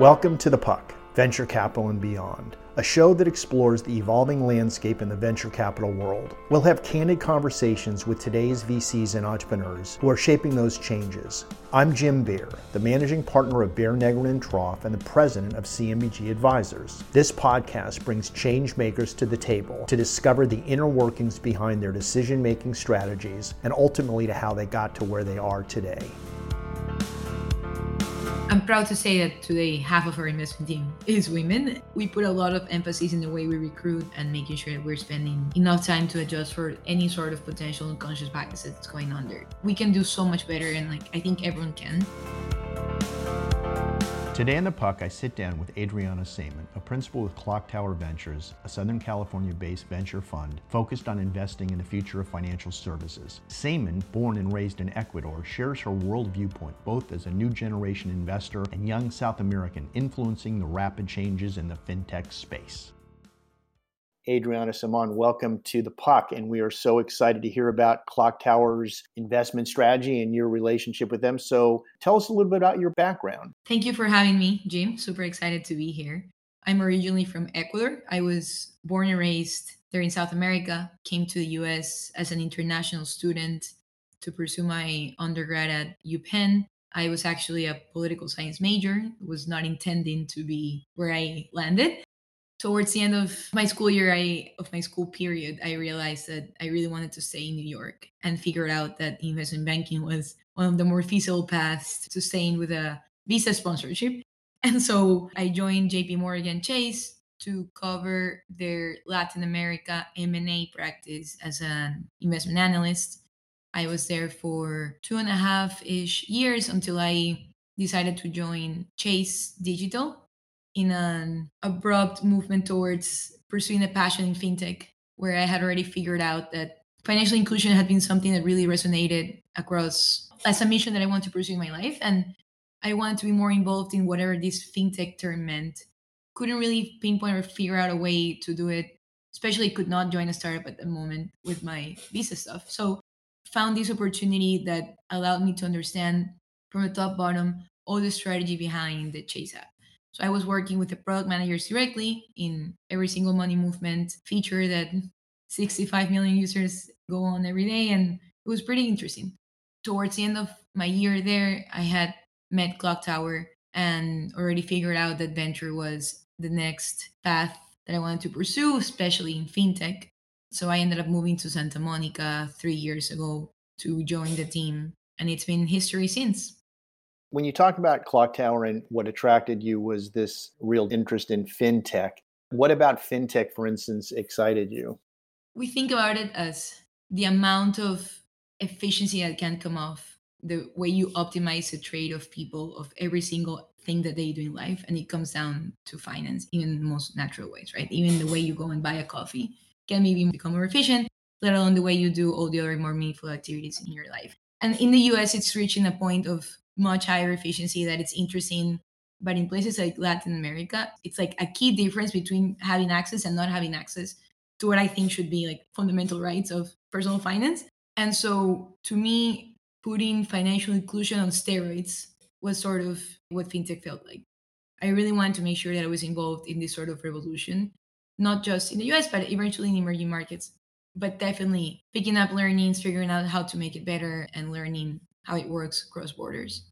Welcome to The Puck, Venture Capital and Beyond, a show that explores the evolving landscape in the venture capital world. We'll have candid conversations with today's VCs and entrepreneurs who are shaping those changes. I'm Jim Baer, the managing partner of Baer Negrin and Troff and the president of CMBG Advisors. This podcast brings change makers to the table to discover the inner workings behind their decision making strategies and ultimately to how they got to where they are today. I'm proud to say that today half of our investment team is women. We put a lot of emphasis in the way we recruit and making sure that we're spending enough time to adjust for any sort of potential unconscious bias that's going on there. We can do so much better and like I think everyone can. Today in the Puck, I sit down with Adriana Saman, a principal with Clocktower Ventures, a Southern California based venture fund focused on investing in the future of financial services. Saman, born and raised in Ecuador, shares her world viewpoint both as a new generation investor and young South American influencing the rapid changes in the fintech space. Adriana Saman, welcome to the Puck. And we are so excited to hear about Clocktower's investment strategy and your relationship with them. So tell us a little bit about your background. Thank you for having me, Jim. Super excited to be here. I'm originally from Ecuador. I was born and raised there in South America, came to the US as an international student to pursue my undergrad at UPenn. I was actually a political science major, was not intending to be where I landed towards the end of my school year i of my school period i realized that i really wanted to stay in new york and figured out that investment banking was one of the more feasible paths to staying with a visa sponsorship. And so i joined jp morgan chase to cover their latin america m&a practice as an investment analyst. I was there for two and a half ish years until i decided to join chase digital in an abrupt movement towards pursuing a passion in fintech, where I had already figured out that financial inclusion had been something that really resonated across as a mission that I want to pursue in my life. And I wanted to be more involved in whatever this fintech term meant. Couldn't really pinpoint or figure out a way to do it, especially could not join a startup at the moment with my visa stuff. So found this opportunity that allowed me to understand from the top bottom all the strategy behind the Chase app. So I was working with the product managers directly in every single money movement feature that 65 million users go on every day. And it was pretty interesting. Towards the end of my year there, I had met Clocktower and already figured out that venture was the next path that I wanted to pursue, especially in fintech. So I ended up moving to Santa Monica three years ago to join the team. And it's been history since. When you talk about Clocktower and what attracted you was this real interest in fintech. What about fintech, for instance, excited you? We think about it as the amount of efficiency that can come off the way you optimize the trade of people of every single thing that they do in life and it comes down to finance even most natural ways right even the way you go and buy a coffee can maybe become more efficient let alone the way you do all the other more meaningful activities in your life and in the us it's reaching a point of much higher efficiency that it's interesting but in places like latin america it's like a key difference between having access and not having access to what i think should be like fundamental rights of personal finance. And so to me putting financial inclusion on steroids was sort of what fintech felt like. I really wanted to make sure that i was involved in this sort of revolution not just in the us but eventually in emerging markets but definitely picking up learnings figuring out how to make it better and learning how it works across borders.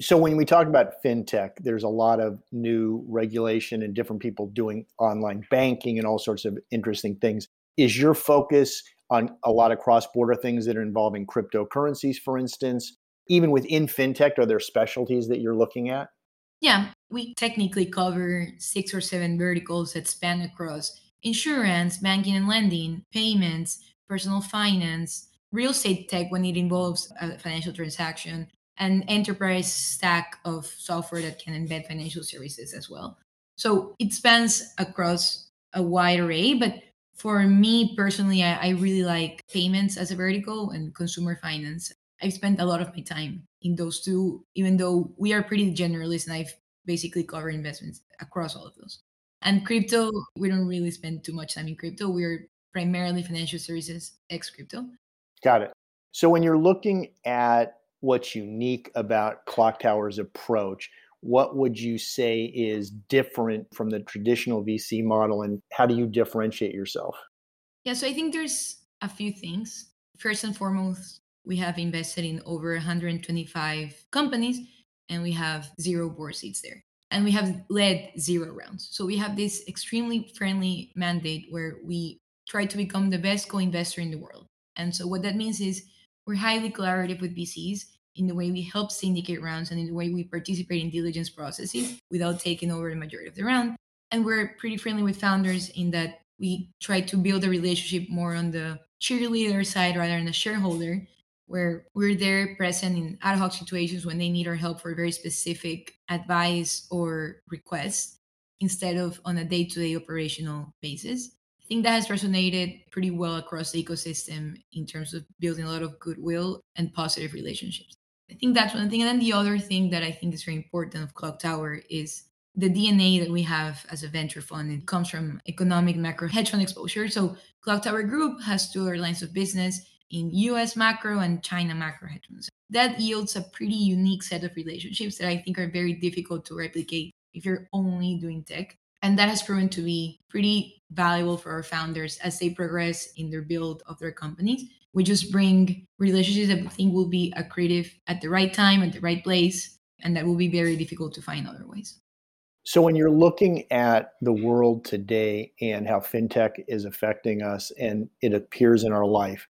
So when we talk about fintech, there's a lot of new regulation and different people doing online banking and all sorts of interesting things. Is your focus on a lot of cross-border things that are involving cryptocurrencies, for instance? Even within fintech, are there specialties that you're looking at? Yeah, we technically cover six or seven verticals that span across insurance, banking and lending, payments, personal finance, real estate tech when it involves a financial transaction, and enterprise stack of software that can embed financial services as well. So it spans across a wide array, but for me personally, I, I really like payments as a vertical and consumer finance. I've spent a lot of my time in those two, even though we are pretty generalist and I've basically covered investments across all of those. And crypto, we don't really spend too much time in crypto. We're primarily financial services ex crypto. Got it. So when you're looking at what's unique about Clocktower's approach, what would you say is different from the traditional VC model and how do you differentiate yourself? Yeah, so I think there's a few things. First and foremost, we have invested in over 125 companies and we have zero board seats there. And we have led zero rounds. So we have this extremely friendly mandate where we try to become the best co investor in the world. And so what that means is we're highly collaborative with VCs in the way we help syndicate rounds and in the way we participate in diligence processes without taking over the majority of the round. And we're pretty friendly with founders in that we try to build a relationship more on the cheerleader side rather than the shareholder, where we're there present in ad hoc situations when they need our help for very specific advice or requests instead of on a day to day operational basis. I think that has resonated pretty well across the ecosystem in terms of building a lot of goodwill and positive relationships. I think that's one thing. And then the other thing that I think is very important of Clocktower is the DNA that we have as a venture fund. It comes from economic macro hedge fund exposure. So Clocktower Group has two other lines of business in US macro and China macro hedge funds. That yields a pretty unique set of relationships that I think are very difficult to replicate if you're only doing tech. And that has proven to be pretty valuable for our founders as they progress in their build of their companies. We just bring relationships that we think will be accretive at the right time, at the right place, and that will be very difficult to find otherwise. So, when you're looking at the world today and how fintech is affecting us and it appears in our life,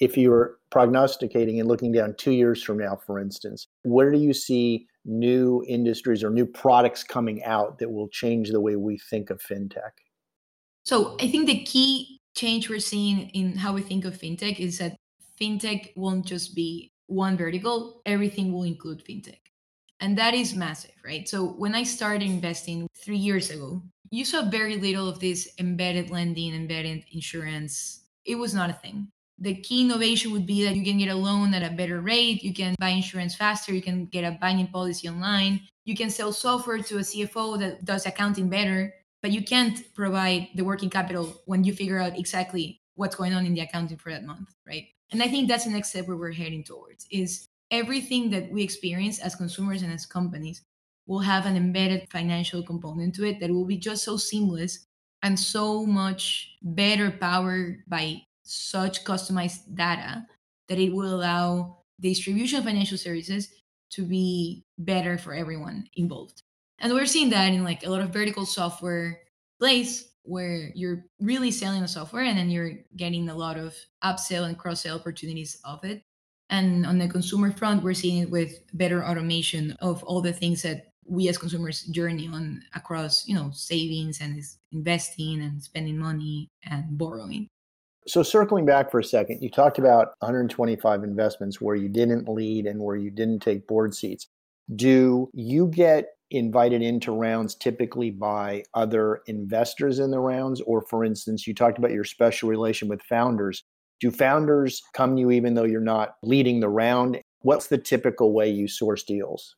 if you're prognosticating and looking down two years from now, for instance, where do you see new industries or new products coming out that will change the way we think of fintech? So, I think the key change we're seeing in how we think of fintech is that fintech won't just be one vertical, everything will include fintech. And that is massive, right? So, when I started investing three years ago, you saw very little of this embedded lending, embedded insurance. It was not a thing the key innovation would be that you can get a loan at a better rate, you can buy insurance faster, you can get a binding policy online, you can sell software to a CFO that does accounting better, but you can't provide the working capital when you figure out exactly what's going on in the accounting for that month, right? And I think that's the next step where we're heading towards is everything that we experience as consumers and as companies will have an embedded financial component to it that will be just so seamless and so much better powered by such customized data that it will allow the distribution of financial services to be better for everyone involved. And we're seeing that in like a lot of vertical software plays where you're really selling the software and then you're getting a lot of upsell and cross sell opportunities of it. And on the consumer front, we're seeing it with better automation of all the things that we as consumers journey on across, you know, savings and investing and spending money and borrowing. So, circling back for a second, you talked about 125 investments where you didn't lead and where you didn't take board seats. Do you get invited into rounds typically by other investors in the rounds? Or, for instance, you talked about your special relation with founders. Do founders come to you even though you're not leading the round? What's the typical way you source deals?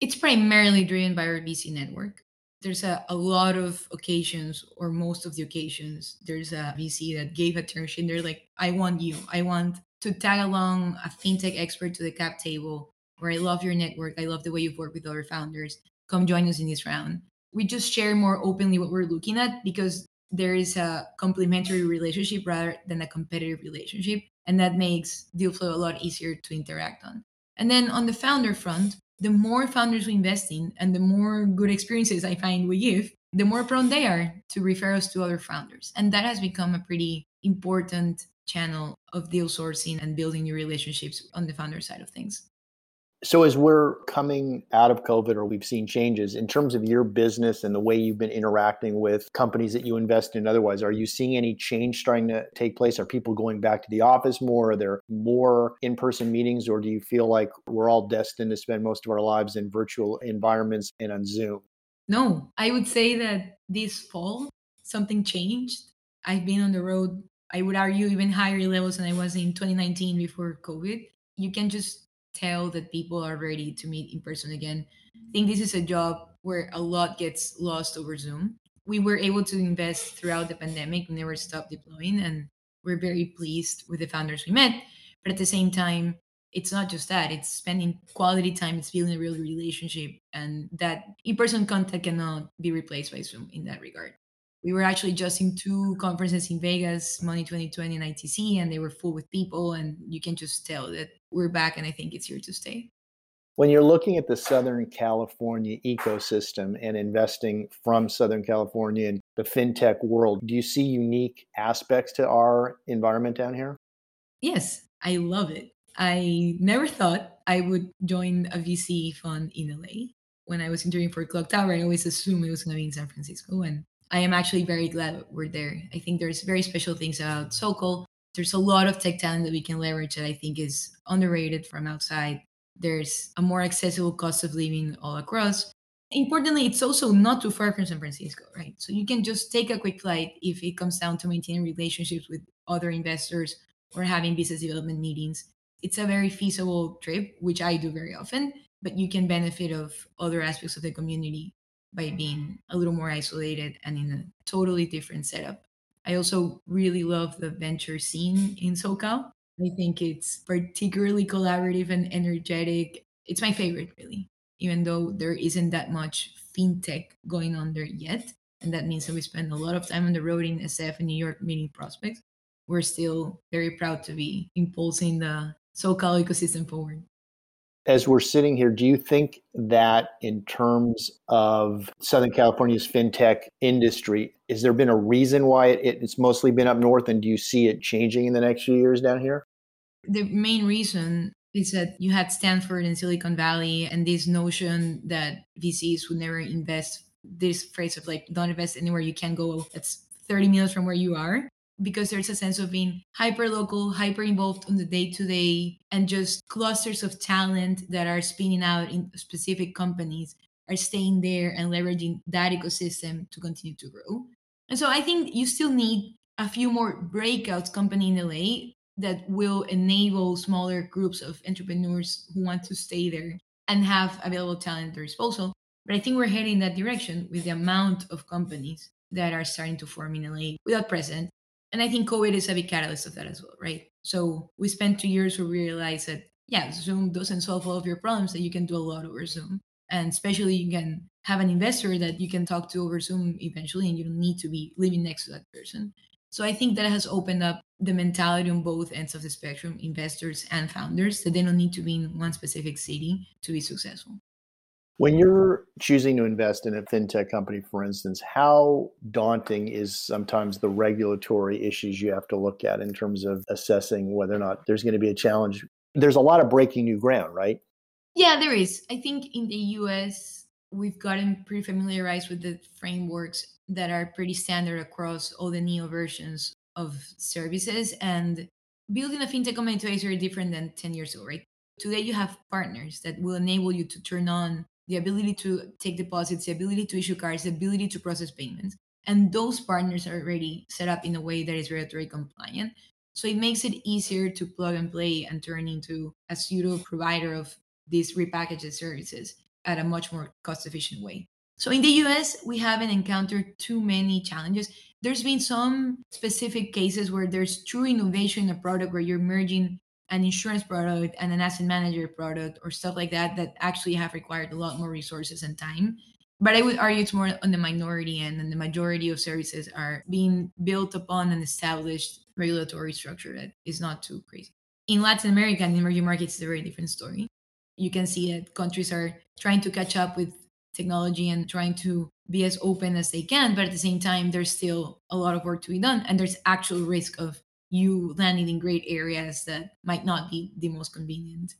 It's primarily driven by our VC network there's a, a lot of occasions or most of the occasions there's a vc that gave a term sheet they're like i want you. I want to tag along a fintech expert to the cap table where i love your network. I love the way you've worked with other founders. Come join us in this round. We just share more openly what we're looking at because there is a complementary relationship rather than a competitive relationship and that makes deal flow a lot easier to interact on. And then on the founder front the more founders we invest in and the more good experiences I find we give, the more prone they are to refer us to other founders. And that has become a pretty important channel of deal sourcing and building new relationships on the founder side of things. So, as we're coming out of COVID or we've seen changes in terms of your business and the way you've been interacting with companies that you invest in otherwise, are you seeing any change starting to take place? Are people going back to the office more? Are there more in person meetings, or do you feel like we're all destined to spend most of our lives in virtual environments and on Zoom? No, I would say that this fall, something changed. I've been on the road, I would argue, even higher levels than I was in 2019 before COVID. You can just tell that people are ready to meet in person again. I think this is a job where a lot gets lost over Zoom. We were able to invest throughout the pandemic, never stopped deploying, and we're very pleased with the founders we met. But at the same time, it's not just that it's spending quality time it's building a real relationship and that in-person contact cannot be replaced by zoom in that regard we were actually just in two conferences in vegas Money20/20 and itc and they were full with people and you can just tell that we're back and i think it's here to stay when you're looking at the southern california ecosystem and investing from southern california and the fintech world do you see unique aspects to our environment down here yes i love it I never thought I would join a VC fund in LA. When I was interviewing for Clocktower, I always assumed it was going to be in San Francisco. And I am actually very glad we're there. I think there's very special things about SoCal. There's a lot of tech talent that we can leverage that I think is underrated from outside. There's a more accessible cost of living all across. Importantly, it's also not too far from San Francisco, right? So you can just take a quick flight if it comes down to maintaining relationships with other investors or having business development meetings it's a very feasible trip, which I do very often, but you can benefit of other aspects of the community by being a little more isolated and in a totally different setup. I also really love the venture scene in SoCal. I think it's particularly collaborative and energetic. It's my favorite, really, even though there isn't that much fintech going on there yet. And that means that we spend a lot of time on the road in SF and New York meeting prospects. We're still very proud to be impulsing the SoCal ecosystem forward. As we're sitting here, do you think that in terms of Southern California's fintech industry, has there been a reason why it, it's mostly been up north? And do you see it changing in the next few years down here? The main reason is that you had Stanford and Silicon Valley, and this notion that VCs would never invest. This phrase of like, don't invest anywhere you can go. That's 30 minutes from where you are because there's a sense of being hyper local, hyper involved on the day to day, and just clusters of talent that are spinning out in specific companies are staying there and leveraging that ecosystem to continue to grow. And so I think you still need a few more breakouts company in LA that will enable smaller groups of entrepreneurs who want to stay there and have available talent at their disposal. But I think we're heading that direction with the amount of companies that are starting to form in LA without precedent and I think COVID is a big catalyst of that as well, right? So we spent two years where we realized that, yeah, Zoom doesn't solve all of your problems, that you can do a lot over Zoom. And especially you can have an investor that you can talk to over Zoom eventually, and you don't need to be living next to that person. So I think that has opened up the mentality on both ends of the spectrum, investors and founders, that they don't need to be in one specific city to be successful. When you're choosing to invest in a fintech company, for instance, how daunting is sometimes the regulatory issues you have to look at in terms of assessing whether or not there's going to be a challenge? There's a lot of breaking new ground, right? Yeah, there is. I think in the US, we've gotten pretty familiarized with the frameworks that are pretty standard across all the neo versions of services. And building a fintech company today is very different than 10 years ago, right? Today, you have partners that will enable you to turn on the ability to take deposits, the ability to issue cards, the ability to process payments. And those partners are already set up in a way that is regulatory compliant. So it makes it easier to plug and play and turn into a pseudo provider of these repackaged services at a much more cost efficient way. So in the US, we haven't encountered too many challenges. There's been some specific cases where there's true innovation in a product where you're merging an insurance product and an asset manager product or stuff like that that actually have required a lot more resources and time. But i would argue it's more on the minority end and the majority of services are being built upon an established regulatory structure that is not too crazy. In latin america and emerging markets it's a very different story. You can see that countries are trying to catch up with technology and trying to be as open as they can but at the same time there's still a lot of work to be done and there's actual risk of you landing in great areas that might not be the most convenient.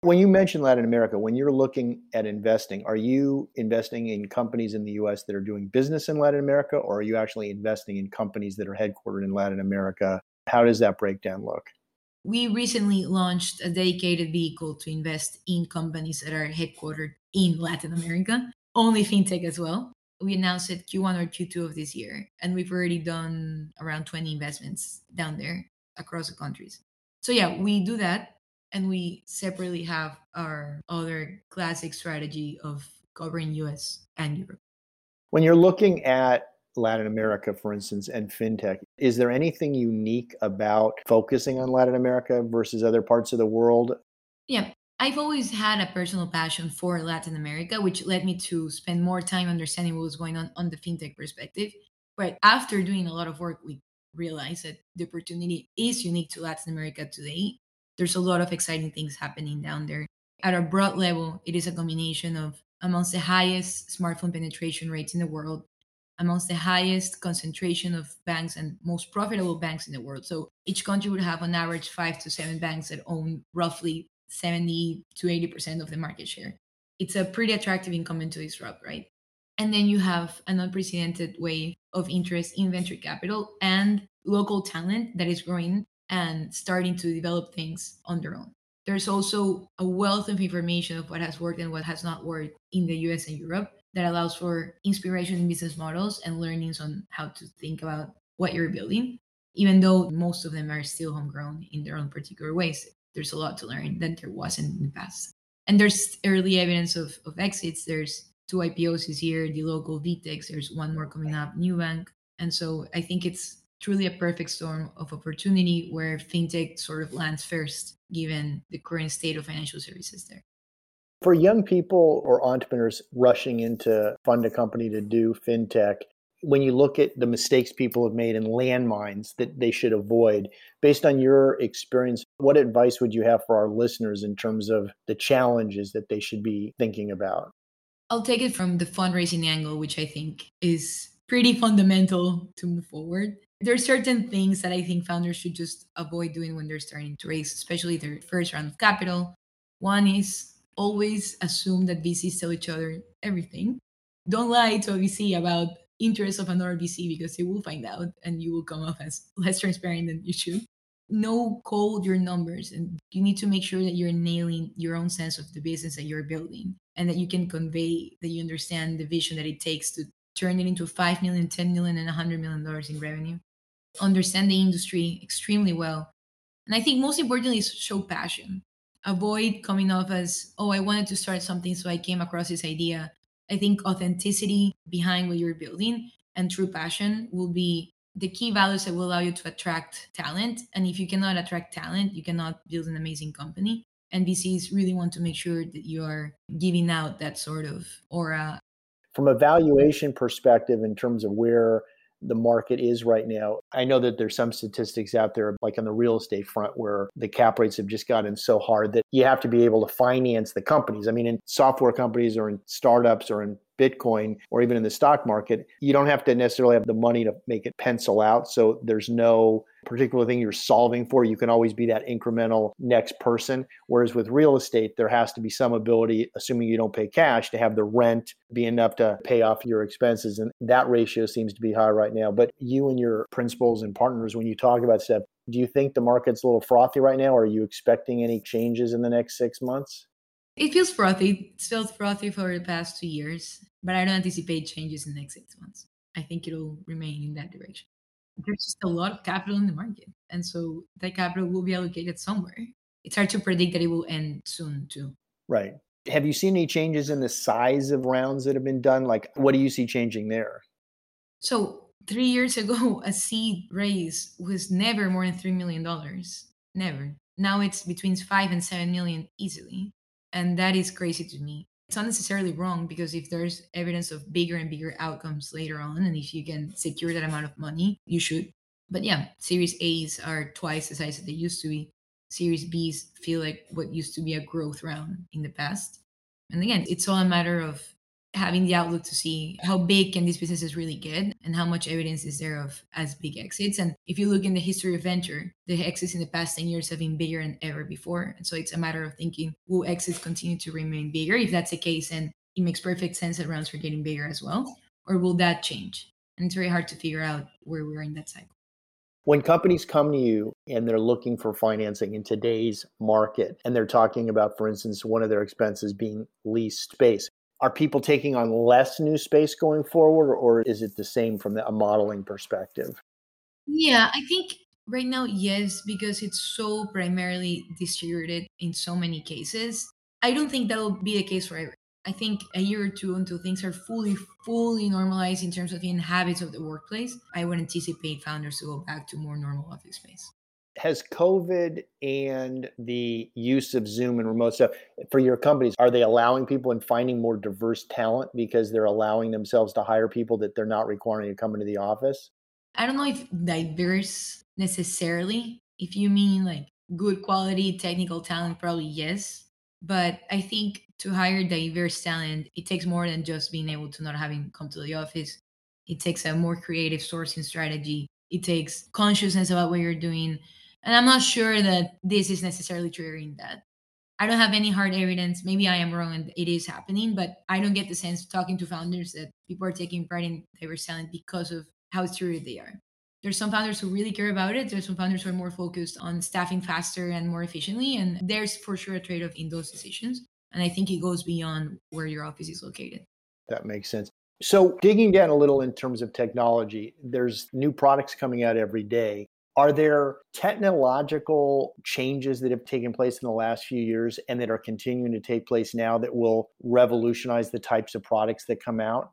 When you mention Latin America, when you're looking at investing, are you investing in companies in the US that are doing business in Latin America, or are you actually investing in companies that are headquartered in Latin America? How does that breakdown look? We recently launched a dedicated vehicle to invest in companies that are headquartered in Latin America, only fintech as well we announced it Q1 or Q2 of this year, and we've already done around 20 investments down there across the countries. So yeah, we do that, and we separately have our other classic strategy of covering US and Europe. When you're looking at Latin America, for instance, and fintech, is there anything unique about focusing on Latin America versus other parts of the world? Yeah, I've always had a personal passion for Latin America, which led me to spend more time understanding what was going on on the fintech perspective. But after doing a lot of work, we realized that the opportunity is unique to Latin America today. There's a lot of exciting things happening down there. At a broad level, it is a combination of amongst the highest smartphone penetration rates in the world, amongst the highest concentration of banks and most profitable banks in the world. So each country would have on average five to seven banks that own roughly 70 to 80% of the market share. It's a pretty attractive incumbent to disrupt, right? And then you have an unprecedented wave of interest in venture capital and local talent that is growing and starting to develop things on their own. There's also a wealth of information of what has worked and what has not worked in the US and Europe that allows for inspiration in business models and learnings on how to think about what you're building, even though most of them are still homegrown in their own particular ways. There's a lot to learn that there wasn't in the past. And there's early evidence of, of exits. There's two IPOs this year, dLocal VTEX, there's one more coming up, Nubank. And so I think it's truly a perfect storm of opportunity where fintech sort of lands first, given the current state of financial services there. For young people or entrepreneurs rushing into fund a company to do fintech, when you look at the mistakes people have made and landmines that they should avoid, based on your experience, what advice would you have for our listeners in terms of the challenges that they should be thinking about? I'll take it from the fundraising angle, which I think is pretty fundamental to move forward there are certain things that I think founders should just avoid doing when they're starting to raise, especially their first round of capital. One is always assume that VCs tell each other everything. Don't lie to a VC about interests of another VC because they will find out and you will come off as less transparent than you should. Know cold your numbers and you need to make sure that you're nailing your own sense of the business that you're building and that you can convey that you understand the vision that it takes to turn it into 5 million, 10 million, and 100 million dollars in revenue understand the industry extremely well. And I think most importantly is show passion. Avoid coming off as, oh, I wanted to start something, so I came across this idea. I think authenticity behind what you're building and true passion will be the key values that will allow you to attract talent. And if you cannot attract talent, you cannot build an amazing company. And VCs really want to make sure that you are giving out that sort of aura. From a valuation perspective, in terms of where the market is right now. I know that there's some statistics out there, like on the real estate front, where the cap rates have just gotten so hard that you have to be able to finance the companies. I mean, in software companies or in startups or in Bitcoin or even in the stock market, you don't have to necessarily have the money to make it pencil out. So there's no particular thing you're solving for. You can always be that incremental next person. Whereas with real estate, there has to be some ability, assuming you don't pay cash, to have the rent be enough to pay off your expenses. And that ratio seems to be high right now. But you and your principals and partners, when you talk about stuff, do you think the market's a little frothy right now? or Are you expecting any changes in the next six months? It feels frothy. It's felt frothy for the past two years, but I don't anticipate changes in the next six months. I think it'll remain in that direction. There's just a lot of capital in the market. And so that capital will be allocated somewhere. It's hard to predict that it will end soon, too. Right. Have you seen any changes in the size of rounds that have been done? Like, what do you see changing there? So, three years ago, a seed raise was never more than $3 million. Never. Now it's between five and seven million easily. And that is crazy to me. It's not necessarily wrong because if there's evidence of bigger and bigger outcomes later on, and if you can secure that amount of money, you should. But yeah, Series A's are twice the size that they used to be. Series B's feel like what used to be a growth round in the past. And again, it's all a matter of having the outlook to see how big can these businesses really get and how much evidence is there of as big exits. And if you look in the history of venture the exits in the past 10 years have been bigger than ever before. And so it's a matter of thinking will exits continue to remain bigger? If that's the case and it makes perfect sense that rounds are getting bigger as well or will that change? And it's very hard to figure out where we're in that cycle. When companies come to you and they're looking for financing in today's market and they're talking about for instance one of their expenses being lease space are people taking on less new space going forward or is it the same from a modeling perspective? Yeah i think right now yes because it's so primarily distributed in so many cases. I don't think that'll be the case forever. I think a year or two until things are fully fully normalized in terms of the habits of the workplace i would anticipate founders to go back to more normal office space Has COVID and the use of Zoom and remote stuff for your companies, are they allowing people and finding more diverse talent because they're allowing themselves to hire people that they're not requiring to come into the office? I don't know if diverse necessarily. If you mean like good quality technical talent, probably yes. But I think to hire diverse talent, it takes more than just being able to not having come to the office. It takes a more creative sourcing strategy. It takes consciousness about what you're doing. And I'm not sure that this is necessarily triggering that. I don't have any hard evidence. Maybe I am wrong and it is happening, but I don't get the sense talking to founders that people are taking pride in diverse talent because of how serious they are. There's some founders who really care about it. There's some founders who are more focused on staffing faster and more efficiently. And there's for sure a trade off in those decisions. And I think it goes beyond where your office is located. That makes sense. So, digging down a little in terms of technology, there's new products coming out every day. Are there technological changes that have taken place in the last few years and that are continuing to take place now that will revolutionize the types of products that come out?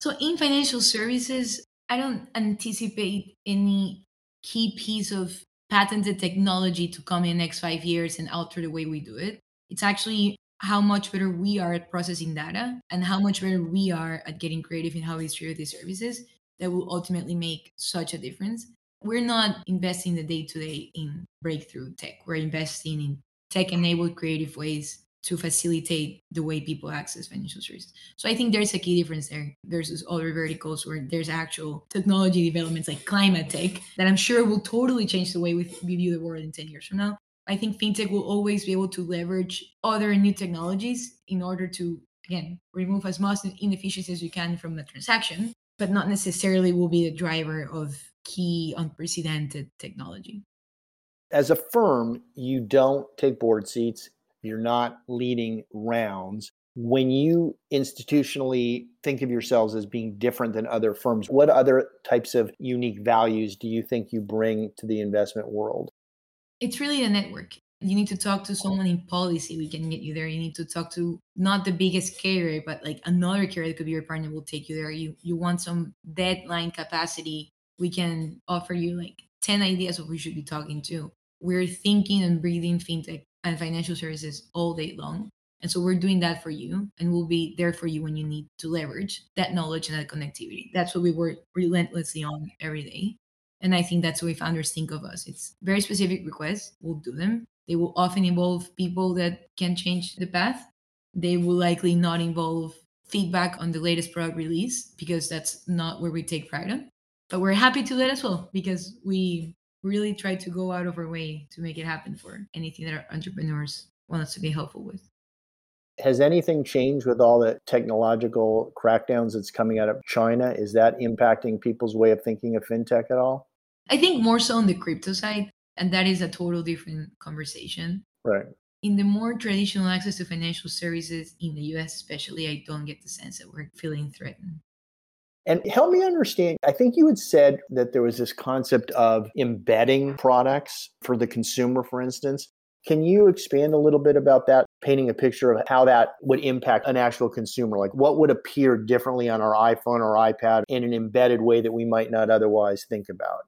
So, in financial services, I don't anticipate any key piece of patented technology to come in the next five years and alter the way we do it. It's actually how much better we are at processing data and how much better we are at getting creative in how we distribute these services that will ultimately make such a difference. We're not investing the day to day in breakthrough tech. We're investing in tech enabled creative ways to facilitate the way people access financial services. So I think there's a key difference there versus other verticals where there's actual technology developments like climate tech that I'm sure will totally change the way we, view the world in 10 years from now. I think fintech will always be able to leverage other new technologies in order to, again, remove as much inefficiencies as you can from the transaction, but not necessarily will be the driver of key unprecedented technology. As a firm, you don't take board seats you're not leading rounds. When you institutionally think of yourselves as being different than other firms, what other types of unique values do you think you bring to the investment world? It's really a network. You need to talk to someone in policy. We can get you there. You need to talk to not the biggest carrier, but like another carrier that could be your partner will take you there. You you want some deadline capacity. We can offer you like 10 ideas of you should be talking to. We're thinking and breathing fintech and financial services all day long. And so we're doing that for you and we'll be there for you when you need to leverage that knowledge and that connectivity. That's what we work relentlessly on every day. And I think that's the way founders think of us. It's very specific requests. We'll do them. They will often involve people that can change the path. They will likely not involve feedback on the latest product release because that's not where we take pride on. But we're happy to do that as well because we really try to go out of our way to make it happen for anything that our entrepreneurs want us to be helpful with. Has anything changed with all the technological crackdowns that's coming out of China? Is that impacting people's way of thinking of fintech at all? I think more so on the crypto side, and that is a total different conversation. Right. In the more traditional access to financial services in the US, especially, I don't get the sense that we're feeling threatened. And help me understand, I think you had said that there was this concept of embedding products for the consumer, for instance. Can you expand a little bit about that, painting a picture of how that would impact an actual consumer? Like what would appear differently on our iPhone or iPad in an embedded way that we might not otherwise think about?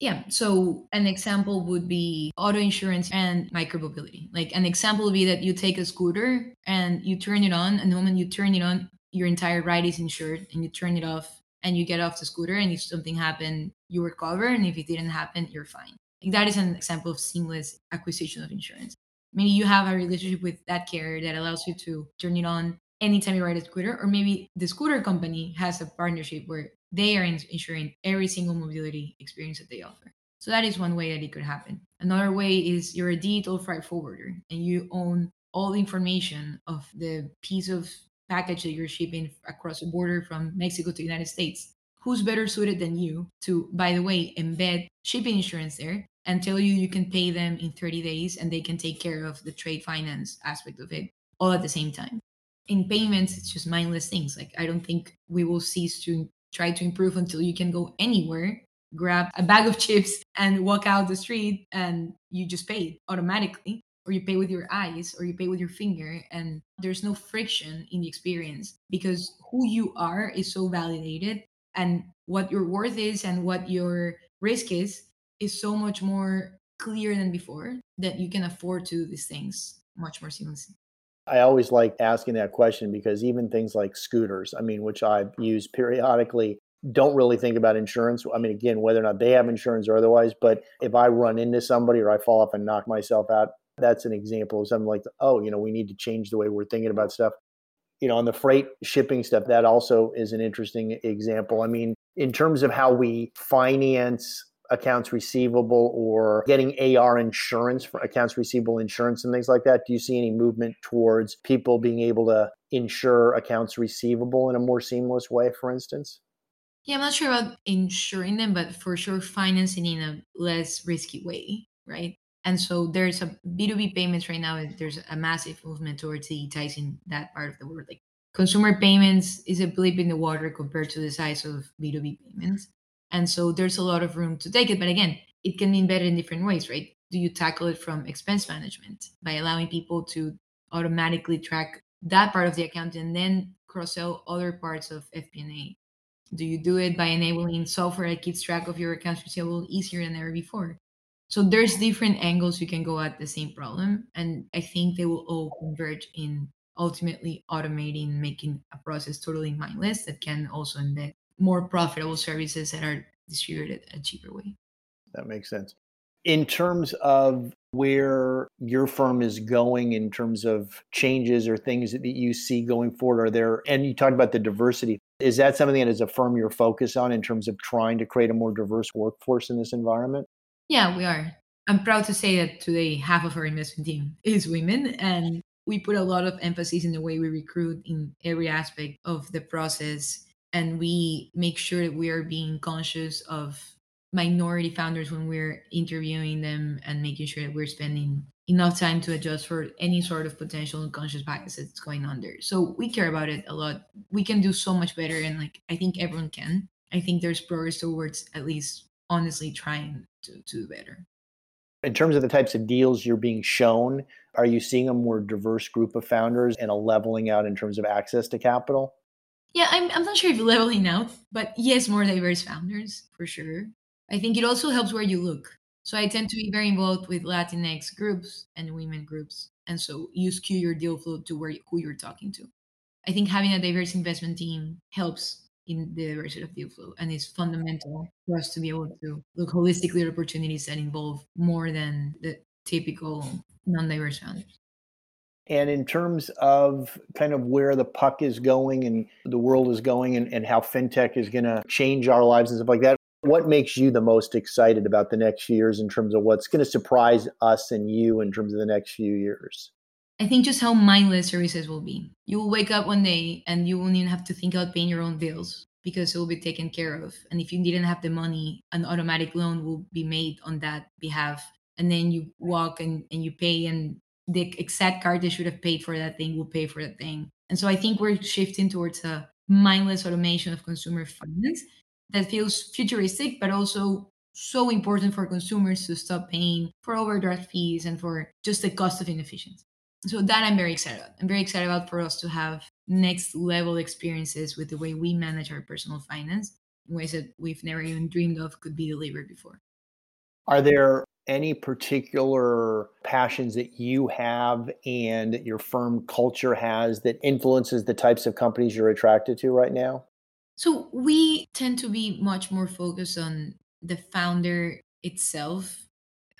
Yeah. So an example would be auto insurance and micromobility. Like an example would be that you take a scooter and you turn it on, and the moment you turn it on, your entire ride is insured and you turn it off and you get off the scooter and if something happened you were covered and if it didn't happen you're fine. Like that is an example of seamless acquisition of insurance. Maybe you have a relationship with that carrier that allows you to turn it on anytime you ride a scooter or maybe the scooter company has a partnership where they are insuring every single mobility experience that they offer. So that is one way that it could happen. Another way is you're a digital freight forwarder and you own all the information of the piece of package that you're shipping across the border from Mexico to the United States. Who's better suited than you to, by the way, embed shipping insurance there and tell you you can pay them in 30 days and they can take care of the trade finance aspect of it all at the same time. In payments, it's just mindless things. Like, I don't think we will cease to try to improve until you can go anywhere, grab a bag of chips, and walk out the street and you just pay automatically or you pay with your eyes or you pay with your finger and there's no friction in the experience because who you are is so validated and what your worth is and what your risk is is so much more clear than before that you can afford to do these things much more seamlessly. I always like asking that question because even things like scooters, I mean, which I use periodically, don't really think about insurance. I mean, again, whether or not they have insurance or otherwise, but if I run into somebody or I fall off and knock myself out, that's an example of something like, oh, you know, we need to change the way we're thinking about stuff. You know, on the freight shipping stuff, that also is an interesting example. I mean, in terms of how we finance accounts receivable or getting AR insurance for accounts receivable insurance and things like that? Do you see any movement towards people being able to insure accounts receivable in a more seamless way, for instance? Yeah, I'm not sure about insuring them, but for sure financing in a less risky way, right? And so there's a B2B payments right now, there's a massive movement towards digitizing that part of the world. Like consumer payments is a blip in the water compared to the size of B2B payments. And so there's a lot of room to take it. But again, it can be embedded in different ways, right? Do you tackle it from expense management by allowing people to automatically track that part of the account and then cross sell other parts of FP&A? Do you do it by enabling software that keeps track of your accounts receivable easier than ever before? So there's different angles you can go at the same problem. And I think they will all converge in ultimately automating, making a process totally mindless that can also embed more profitable services that are distributed a cheaper way. That makes sense. In terms of where your firm is going in terms of changes or things that you see going forward, are there, and you talked about the diversity, is that something that as a firm you're focused on in terms of trying to create a more diverse workforce in this environment? Yeah, we are. I'm proud to say that today half of our investment team is women and we put a lot of emphasis in the way we recruit in every aspect of the process and we make sure that we are being conscious of minority founders when we're interviewing them and making sure that we're spending enough time to adjust for any sort of potential unconscious bias that's going on there. So we care about it a lot. We can do so much better and like I think everyone can. I think there's progress towards at least honestly trying to, to do better. In terms of the types of deals you're being shown, are you seeing a more diverse group of founders and a leveling out in terms of access to capital? Yeah, I'm, I'm not sure if leveling out, but yes, more diverse founders for sure. I think it also helps where you look. So I tend to be very involved with Latinx groups and women groups. And so you skew your deal flow to where who you're talking to. I think having a diverse investment team helps in the diversity of deal flow and it's fundamental for us to be able to look holistically at opportunities that involve more than the typical non-diverse founders. And in terms of kind of where the puck is going and the world is going and, and how fintech is going to change our lives and stuff like that, what makes you the most excited about the next few years in terms of what's going to surprise us and you in terms of the next few years? I think just how mindless services will be. You will wake up one day and you won't even have to think about paying your own bills because it will be taken care of. And if you didn't have the money, an automatic loan will be made on that behalf. And then you walk and, and you pay and the exact card they should have paid for that thing will pay for that thing. And so I think we're shifting towards a mindless automation of consumer finance that feels futuristic, but also so important for consumers to stop paying for overdraft fees and for just the cost of inefficiency. So that I'm very excited about. I'm very excited about for us to have next level experiences with the way we manage our personal finance in ways that we've never even dreamed of could be delivered before. Are there any particular passions that you have and that your firm culture has that influences the types of companies you're attracted to right now? So we tend to be much more focused on the founder itself.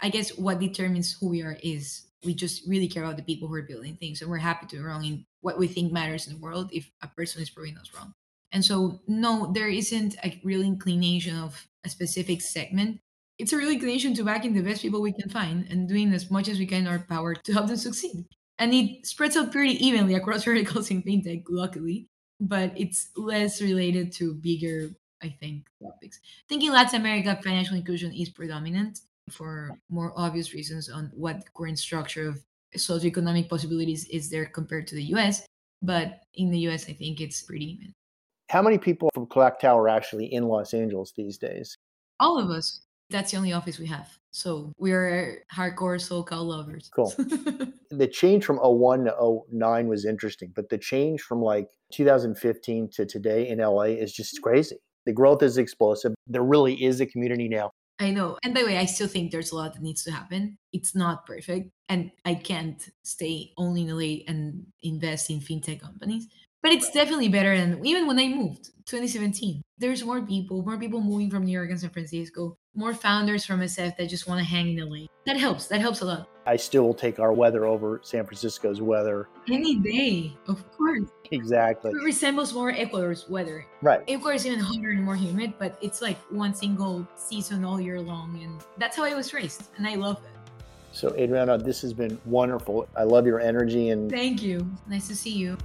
I guess what determines who we are is we just really care about the people who are building things and we're happy to be wrong in what we think matters in the world if a person is proving us wrong. And so no, there isn't a real inclination of a specific segment it's a real inclination to back in the best people we can find and doing as much as we can in our power to help them succeed. And it spreads out pretty evenly across verticals in fintech, luckily, but it's less related to bigger, I think, topics. Thinking Latin America financial inclusion is predominant for more obvious reasons on what the current structure of socioeconomic possibilities is there compared to the US. But in the US, I think it's pretty even. How many people from Clocktower are actually in Los Angeles these days? All of us. That's the only office we have. So we're hardcore SoCal lovers. Cool. the change from 01 to 09 was interesting, but the change from like 2015 to today in LA is just mm-hmm. crazy. The growth is explosive. There really is a community now. I know. And by the way, I still think there's a lot that needs to happen. It's not perfect. And I can't stay only in LA and invest in fintech companies. But it's definitely better than even when I moved 2017. There's more people, more people moving from New York and San Francisco, more founders from SF that just want to hang in the lane. That helps. That helps a lot. I still will take our weather over San Francisco's weather. Any day, of course. Exactly. It resembles more Ecuador's weather. Right. Ecuador is even hotter and more humid, but it's like one single season all year long. And that's how I was raised. And I love it. So, Adriana, this has been wonderful. I love your energy and thank you. Nice to see you.